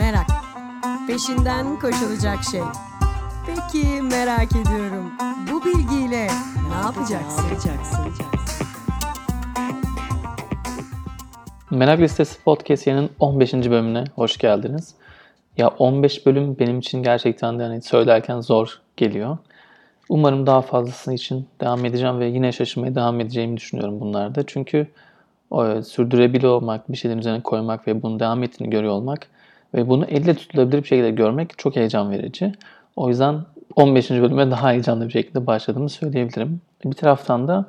Merak. Peşinden koşulacak şey. Peki merak ediyorum. Bu bilgiyle ne yapacaksın? Merak Listesi Podcast'inin 15. bölümüne hoş geldiniz. Ya 15 bölüm benim için gerçekten de hani söylerken zor geliyor. Umarım daha fazlası için devam edeceğim ve yine şaşırmaya devam edeceğimi düşünüyorum bunlarda. Çünkü o, sürdürebilir olmak, bir şeylerin üzerine koymak ve bunu devam ettiğini görüyor olmak ve bunu elle tutulabilir bir şekilde görmek çok heyecan verici. O yüzden 15. bölüme daha heyecanlı bir şekilde başladığımı söyleyebilirim. Bir taraftan da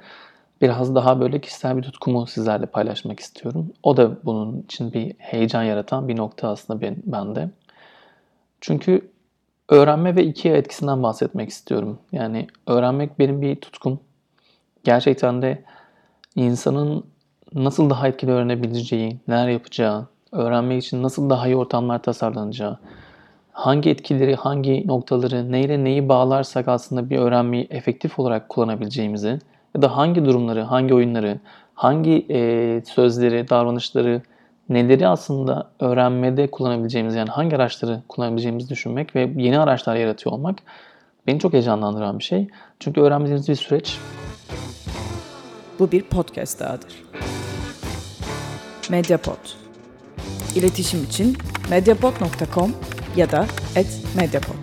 biraz daha böyle kişisel bir tutkumu sizlerle paylaşmak istiyorum. O da bunun için bir heyecan yaratan bir nokta aslında ben, bende. Çünkü öğrenme ve ikiye etkisinden bahsetmek istiyorum. Yani öğrenmek benim bir tutkum. Gerçekten de insanın nasıl daha etkili öğrenebileceği, neler yapacağı, öğrenmek için nasıl daha iyi ortamlar tasarlanacağı, hangi etkileri, hangi noktaları, neyle neyi bağlarsak aslında bir öğrenmeyi efektif olarak kullanabileceğimizi ya da hangi durumları, hangi oyunları, hangi e, sözleri, davranışları, neleri aslında öğrenmede kullanabileceğimiz yani hangi araçları kullanabileceğimizi düşünmek ve yeni araçlar yaratıyor olmak beni çok heyecanlandıran bir şey. Çünkü öğrenmediğimiz bir süreç. Bu bir podcast dahadır. Mediapod. İletişim için mediapod.com ya da @mediapod.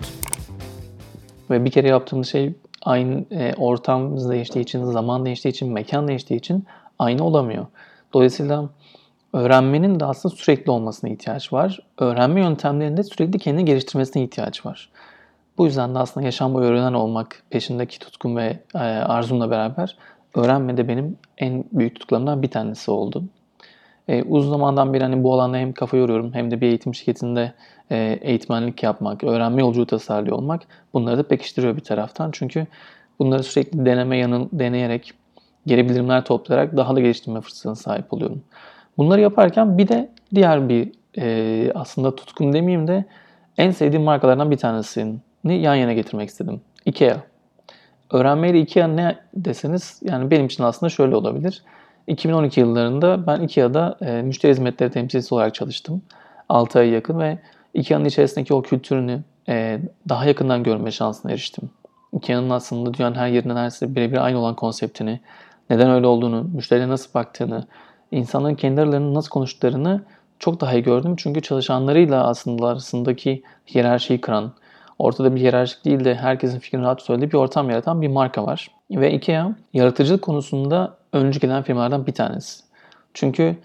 Ve bir kere yaptığımız şey aynı e, ortamımız değiştiği için, zaman değiştiği için, mekan değiştiği için aynı olamıyor. Dolayısıyla öğrenmenin de aslında sürekli olmasına ihtiyaç var. Öğrenme yöntemlerinde sürekli kendini geliştirmesine ihtiyaç var. Bu yüzden de aslında yaşam boyu öğrenen olmak peşindeki tutkum ve e, arzumla beraber öğrenme de benim en büyük tutkularımdan bir tanesi oldu. E, uzun zamandan beri hani bu alanda hem kafa yoruyorum hem de bir eğitim şirketinde e, eğitmenlik yapmak, öğrenme yolculuğu tasarlıyor olmak bunları da pekiştiriyor bir taraftan. Çünkü bunları sürekli deneme yanıl deneyerek, geri bildirimler toplayarak daha da geliştirme fırsatına sahip oluyorum. Bunları yaparken bir de diğer bir e, aslında tutkum demeyeyim de en sevdiğim markalardan bir tanesini yan yana getirmek istedim. IKEA. Öğrenmeyle IKEA ne deseniz yani benim için aslında şöyle olabilir. 2012 yıllarında ben IKEA'da e, müşteri hizmetleri temsilcisi olarak çalıştım. 6 ay yakın ve IKEA'nın içerisindeki o kültürünü e, daha yakından görme şansına eriştim. IKEA'nın aslında dünyanın her yerinden neredeyse birebir aynı olan konseptini, neden öyle olduğunu, müşteriye nasıl baktığını, insanların kendi aralarında nasıl konuştuklarını çok daha iyi gördüm. Çünkü çalışanlarıyla aslında arasındaki hiyerarşiyi kıran, ortada bir hiyerarşik değil de herkesin fikrini rahat söylediği bir ortam yaratan bir marka var. Ve IKEA yaratıcılık konusunda öncü gelen firmalardan bir tanesi. Çünkü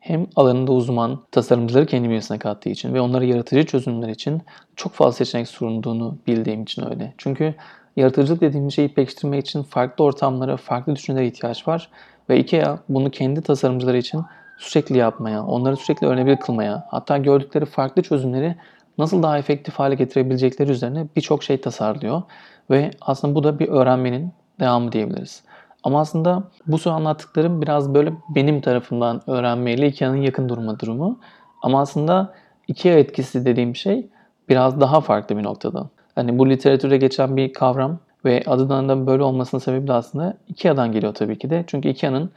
hem alanında uzman tasarımcıları kendi bünyesine kattığı için ve onlara yaratıcı çözümler için çok fazla seçenek sunduğunu bildiğim için öyle. Çünkü yaratıcılık dediğim şeyi pekiştirmek için farklı ortamlara, farklı düşüncelere ihtiyaç var. Ve IKEA bunu kendi tasarımcıları için sürekli yapmaya, onları sürekli öğrenebilir kılmaya, hatta gördükleri farklı çözümleri nasıl daha efektif hale getirebilecekleri üzerine birçok şey tasarlıyor. Ve aslında bu da bir öğrenmenin devamı diyebiliriz. Ama aslında bu son anlattıklarım biraz böyle benim tarafımdan öğrenmeyle Ikea'nın yakın durma durumu. Ama aslında Ikea etkisi dediğim şey biraz daha farklı bir noktada. Hani bu literatürde geçen bir kavram ve adından da böyle olmasının sebebi de aslında Ikea'dan geliyor tabii ki de. Çünkü Ikea'nın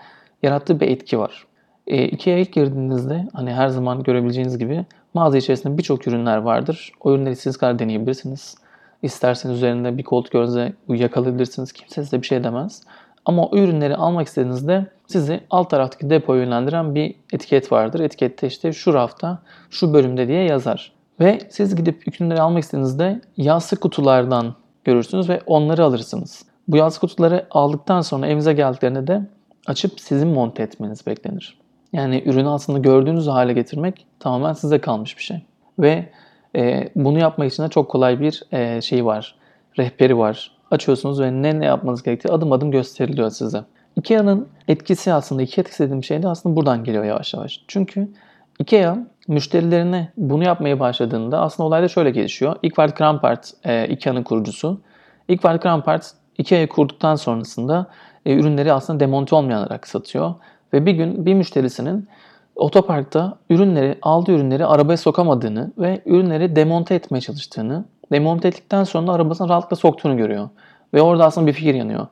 yarattığı bir etki var. E, Ikea'ya ilk girdiğinizde hani her zaman görebileceğiniz gibi mağaza içerisinde birçok ürünler vardır. O ürünleri siz kadar deneyebilirsiniz. İsterseniz üzerinde bir koltuk gördüğünüzde yakalayabilirsiniz. Kimse size bir şey demez. Ama o ürünleri almak istediğinizde sizi alt taraftaki depoya yönlendiren bir etiket vardır. Etikette işte şu rafta, şu bölümde diye yazar. Ve siz gidip ürünleri almak istediğinizde yassı kutulardan görürsünüz ve onları alırsınız. Bu yassı kutuları aldıktan sonra evinize geldiklerinde de açıp sizin monte etmeniz beklenir. Yani ürünü aslında gördüğünüz hale getirmek tamamen size kalmış bir şey. Ve e, bunu yapmak için de çok kolay bir e, şey var. Rehberi var açıyorsunuz ve ne ne yapmanız gerektiği adım adım gösteriliyor size. IKEA'nın etkisi aslında, IKEA etkisi dediğim şey de aslında buradan geliyor yavaş yavaş. Çünkü IKEA müşterilerine bunu yapmaya başladığında aslında olay da şöyle gelişiyor. Igvald Krampart e, IKEA'nın kurucusu. Igvald Krampart IKEA'yı kurduktan sonrasında e, ürünleri aslında demonte olmayan olarak satıyor. Ve bir gün bir müşterisinin otoparkta ürünleri, aldığı ürünleri arabaya sokamadığını ve ürünleri demonte etmeye çalıştığını, demonte ettikten sonra arabasına rahatlıkla soktuğunu görüyor. Ve orada aslında bir fikir yanıyor.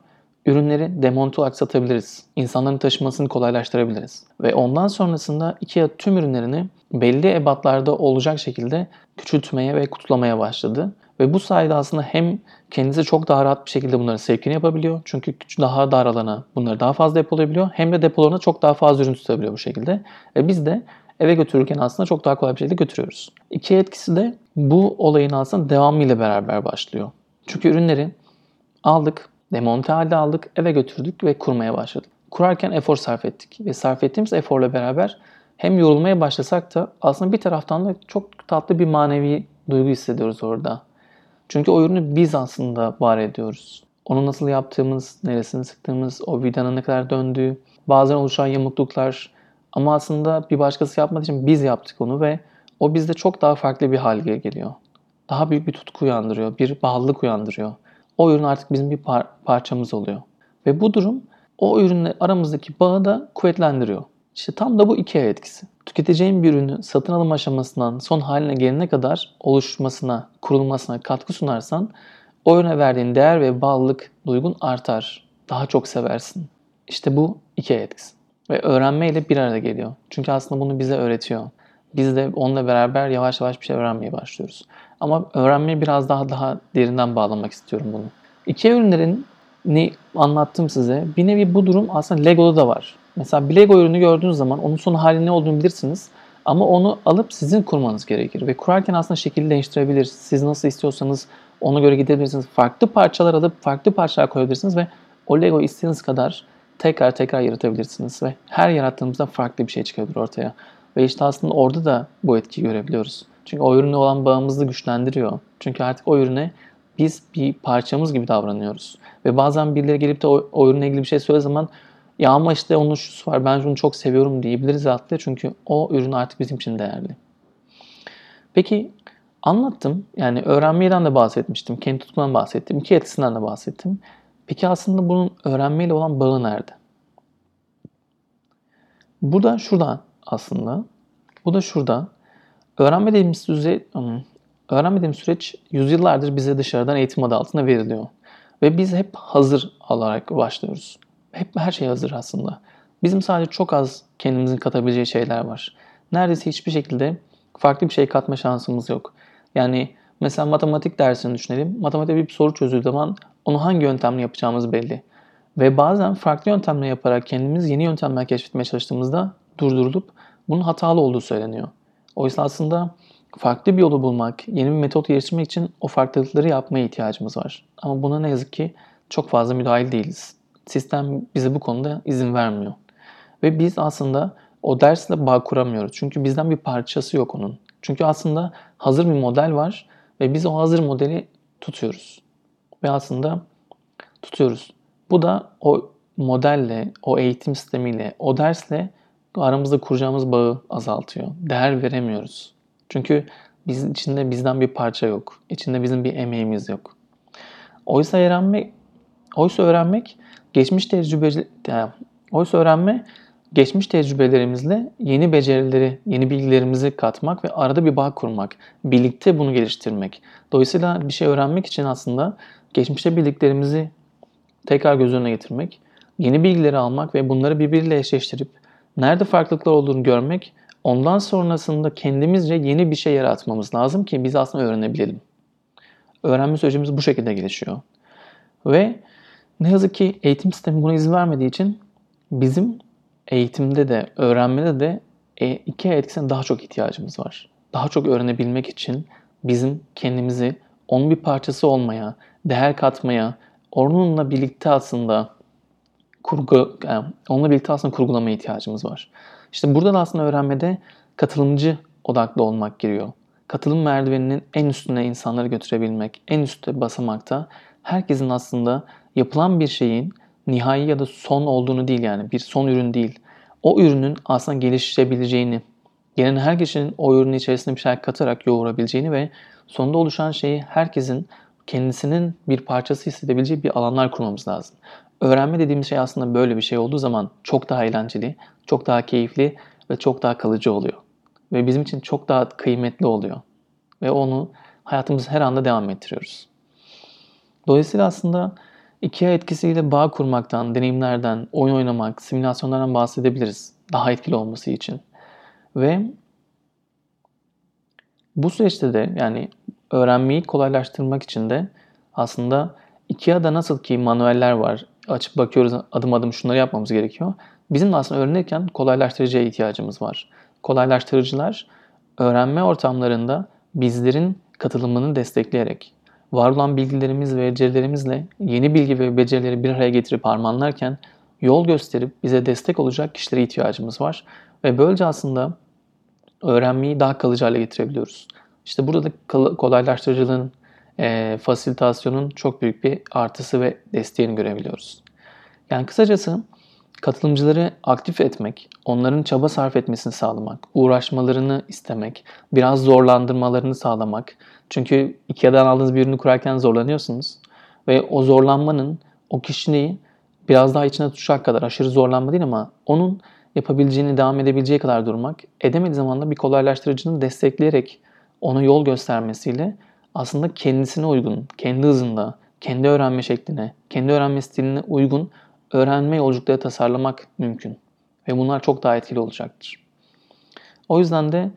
ürünleri demonte olarak satabiliriz. İnsanların taşımasını kolaylaştırabiliriz. Ve ondan sonrasında IKEA tüm ürünlerini belli ebatlarda olacak şekilde küçültmeye ve kutulamaya başladı. Ve bu sayede aslında hem kendisi çok daha rahat bir şekilde bunları sevkini yapabiliyor. Çünkü daha dar alana bunları daha fazla depolayabiliyor. Hem de depolarına çok daha fazla ürün tutabiliyor bu şekilde. Ve biz de eve götürürken aslında çok daha kolay bir şekilde götürüyoruz. İki etkisi de bu olayın aslında devamıyla beraber başlıyor. Çünkü ürünleri aldık, demonte halde aldık, eve götürdük ve kurmaya başladık. Kurarken efor sarf ettik ve sarf ettiğimiz eforla beraber hem yorulmaya başlasak da aslında bir taraftan da çok tatlı bir manevi duygu hissediyoruz orada. Çünkü o ürünü biz aslında var ediyoruz. Onu nasıl yaptığımız, neresini sıktığımız, o vidanın ne kadar döndüğü, bazen oluşan yamukluklar ama aslında bir başkası yapmadığı için biz yaptık onu ve o bizde çok daha farklı bir hale geliyor. Daha büyük bir tutku uyandırıyor, bir bağlılık uyandırıyor. O ürün artık bizim bir par- parçamız oluyor. Ve bu durum o ürünle aramızdaki bağı da kuvvetlendiriyor. İşte tam da bu iki etkisi. Tüketeceğin bir ürünü satın alım aşamasından son haline gelene kadar oluşmasına, kurulmasına katkı sunarsan o ürüne verdiğin değer ve bağlılık duygun artar. Daha çok seversin. İşte bu iki etkisi. Ve öğrenmeyle bir arada geliyor. Çünkü aslında bunu bize öğretiyor. Biz de onunla beraber yavaş yavaş bir şey öğrenmeye başlıyoruz. Ama öğrenmeyi biraz daha daha derinden bağlamak istiyorum bunu. İki ürünlerin ne anlattım size. Bir nevi bu durum aslında Lego'da da var. Mesela bir Lego ürünü gördüğünüz zaman onun son hali ne olduğunu bilirsiniz. Ama onu alıp sizin kurmanız gerekir. Ve kurarken aslında şekil değiştirebilir. Siz nasıl istiyorsanız ona göre gidebilirsiniz. Farklı parçalar alıp farklı parçalar koyabilirsiniz ve o Lego istediğiniz kadar tekrar tekrar yaratabilirsiniz. Ve her yarattığımızda farklı bir şey çıkabilir ortaya. Ve işte aslında orada da bu etkiyi görebiliyoruz. Çünkü o ürüne olan bağımızı güçlendiriyor. Çünkü artık o ürüne biz bir parçamız gibi davranıyoruz. Ve bazen birileri gelip de o, o ürünle ilgili bir şey söylediği zaman ya ama işte onun şusu var ben şunu çok seviyorum diyebiliriz hatta çünkü o ürün artık bizim için değerli. Peki anlattım. Yani öğrenmeden de bahsetmiştim. Kendi tutkudan bahsettim. iki etkisinden de bahsettim. Peki aslında bunun öğrenmeyle olan bağı nerede? Bu da şurada aslında. Bu da şurada. Öğrenme dediğimiz, süre, öğrenme dediğimiz süreç yüzyıllardır bize dışarıdan eğitim adı altında veriliyor. Ve biz hep hazır olarak başlıyoruz. Hep her şey hazır aslında. Bizim sadece çok az kendimizin katabileceği şeyler var. Neredeyse hiçbir şekilde farklı bir şey katma şansımız yok. Yani mesela matematik dersini düşünelim. Matematikte bir soru çözdüğü zaman onu hangi yöntemle yapacağımız belli. Ve bazen farklı yöntemle yaparak kendimiz yeni yöntemler keşfetmeye çalıştığımızda durdurulup bunun hatalı olduğu söyleniyor. Oysa aslında farklı bir yolu bulmak, yeni bir metot geliştirmek için o farklılıkları yapmaya ihtiyacımız var. Ama buna ne yazık ki çok fazla müdahil değiliz. Sistem bize bu konuda izin vermiyor. Ve biz aslında o dersle bağ kuramıyoruz. Çünkü bizden bir parçası yok onun. Çünkü aslında hazır bir model var ve biz o hazır modeli tutuyoruz. Ve aslında tutuyoruz. Bu da o modelle, o eğitim sistemiyle, o dersle aramızda kuracağımız bağı azaltıyor. Değer veremiyoruz. Çünkü biz içinde bizden bir parça yok. İçinde bizim bir emeğimiz yok. Oysa öğrenmek, oysa öğrenmek geçmiş tecrübe yani, oysa öğrenme geçmiş tecrübelerimizle yeni becerileri, yeni bilgilerimizi katmak ve arada bir bağ kurmak, birlikte bunu geliştirmek. Dolayısıyla bir şey öğrenmek için aslında geçmişte bildiklerimizi tekrar göz önüne getirmek, yeni bilgileri almak ve bunları birbiriyle eşleştirip nerede farklılıklar olduğunu görmek, ondan sonrasında kendimizce yeni bir şey yaratmamız lazım ki biz aslında öğrenebilelim. Öğrenme sürecimiz bu şekilde gelişiyor. Ve ne yazık ki eğitim sistemi buna izin vermediği için bizim eğitimde de, öğrenmede de e, iki etkisine daha çok ihtiyacımız var. Daha çok öğrenebilmek için bizim kendimizi onun bir parçası olmaya, değer katmaya, onunla birlikte aslında kurgu, yani onunla birlikte aslında kurgulamaya ihtiyacımız var. İşte burada da aslında öğrenmede katılımcı odaklı olmak giriyor. Katılım merdiveninin en üstüne insanları götürebilmek, en üstte basamakta herkesin aslında yapılan bir şeyin nihai ya da son olduğunu değil yani bir son ürün değil. O ürünün aslında gelişebileceğini, gelen her kişinin o ürünün içerisine bir şey katarak yoğurabileceğini ve sonunda oluşan şeyi herkesin kendisinin bir parçası hissedebileceği bir alanlar kurmamız lazım. Öğrenme dediğimiz şey aslında böyle bir şey olduğu zaman çok daha eğlenceli, çok daha keyifli ve çok daha kalıcı oluyor. Ve bizim için çok daha kıymetli oluyor. Ve onu hayatımız her anda devam ettiriyoruz. Dolayısıyla aslında IKEA etkisiyle bağ kurmaktan, deneyimlerden, oyun oynamak, simülasyonlardan bahsedebiliriz. Daha etkili olması için. Ve bu süreçte de yani öğrenmeyi kolaylaştırmak için de aslında IKEA'da nasıl ki manueller var. Açıp bakıyoruz adım adım şunları yapmamız gerekiyor. Bizim de aslında öğrenirken kolaylaştırıcıya ihtiyacımız var. Kolaylaştırıcılar öğrenme ortamlarında bizlerin katılımını destekleyerek var olan bilgilerimiz ve becerilerimizle yeni bilgi ve becerileri bir araya getirip harmanlarken yol gösterip bize destek olacak kişilere ihtiyacımız var. Ve böylece aslında öğrenmeyi daha kalıcı hale getirebiliyoruz. İşte burada da kolaylaştırıcılığın, e, fasilitasyonun çok büyük bir artısı ve desteğini görebiliyoruz. Yani kısacası katılımcıları aktif etmek, onların çaba sarf etmesini sağlamak, uğraşmalarını istemek, biraz zorlandırmalarını sağlamak. Çünkü Ikea'dan aldığınız bir ürünü kurarken zorlanıyorsunuz. Ve o zorlanmanın o kişiliği biraz daha içine tutacak kadar aşırı zorlanma değil ama onun yapabileceğini, devam edebileceği kadar durmak, edemediği zaman da bir kolaylaştırıcının destekleyerek ona yol göstermesiyle aslında kendisine uygun, kendi hızında, kendi öğrenme şekline, kendi öğrenme stiline uygun öğrenme yolculukları tasarlamak mümkün. Ve bunlar çok daha etkili olacaktır. O yüzden de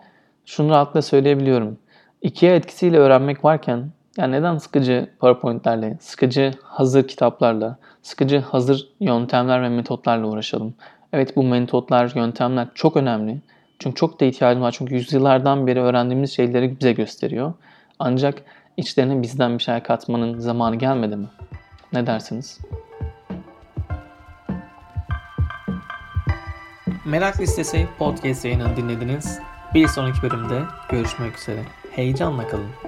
şunu rahatlıkla söyleyebiliyorum. İkiye etkisiyle öğrenmek varken yani neden sıkıcı PowerPoint'lerle, sıkıcı hazır kitaplarla, sıkıcı hazır yöntemler ve metotlarla uğraşalım? Evet bu metotlar, yöntemler çok önemli. Çünkü çok da ihtiyacım var. Çünkü yüzyıllardan beri öğrendiğimiz şeyleri bize gösteriyor. Ancak içlerine bizden bir şey katmanın zamanı gelmedi mi? Ne dersiniz? Merak Listesi podcast yayınını dinlediniz. Bir sonraki bölümde görüşmek üzere. Heyecanla kalın.